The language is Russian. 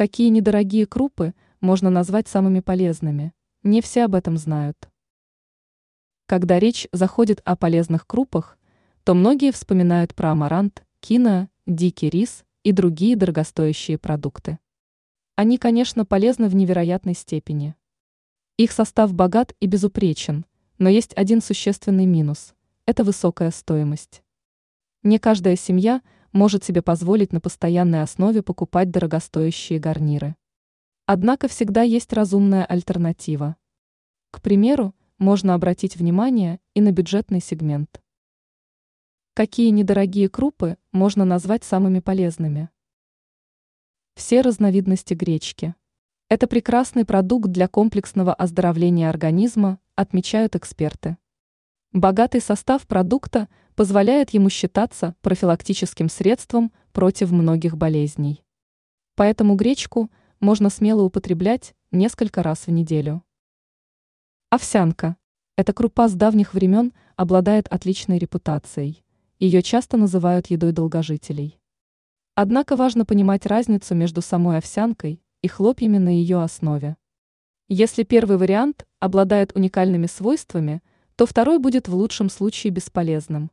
Какие недорогие крупы можно назвать самыми полезными? Не все об этом знают. Когда речь заходит о полезных крупах, то многие вспоминают про амарант, киноа, дикий рис и другие дорогостоящие продукты. Они, конечно, полезны в невероятной степени. Их состав богат и безупречен, но есть один существенный минус – это высокая стоимость. Не каждая семья может себе позволить на постоянной основе покупать дорогостоящие гарниры. Однако всегда есть разумная альтернатива. К примеру, можно обратить внимание и на бюджетный сегмент. Какие недорогие крупы можно назвать самыми полезными? Все разновидности гречки. Это прекрасный продукт для комплексного оздоровления организма, отмечают эксперты. Богатый состав продукта позволяет ему считаться профилактическим средством против многих болезней. Поэтому гречку можно смело употреблять несколько раз в неделю. Овсянка. Эта крупа с давних времен обладает отличной репутацией. Ее часто называют едой долгожителей. Однако важно понимать разницу между самой овсянкой и хлопьями на ее основе. Если первый вариант обладает уникальными свойствами, то второй будет в лучшем случае бесполезным.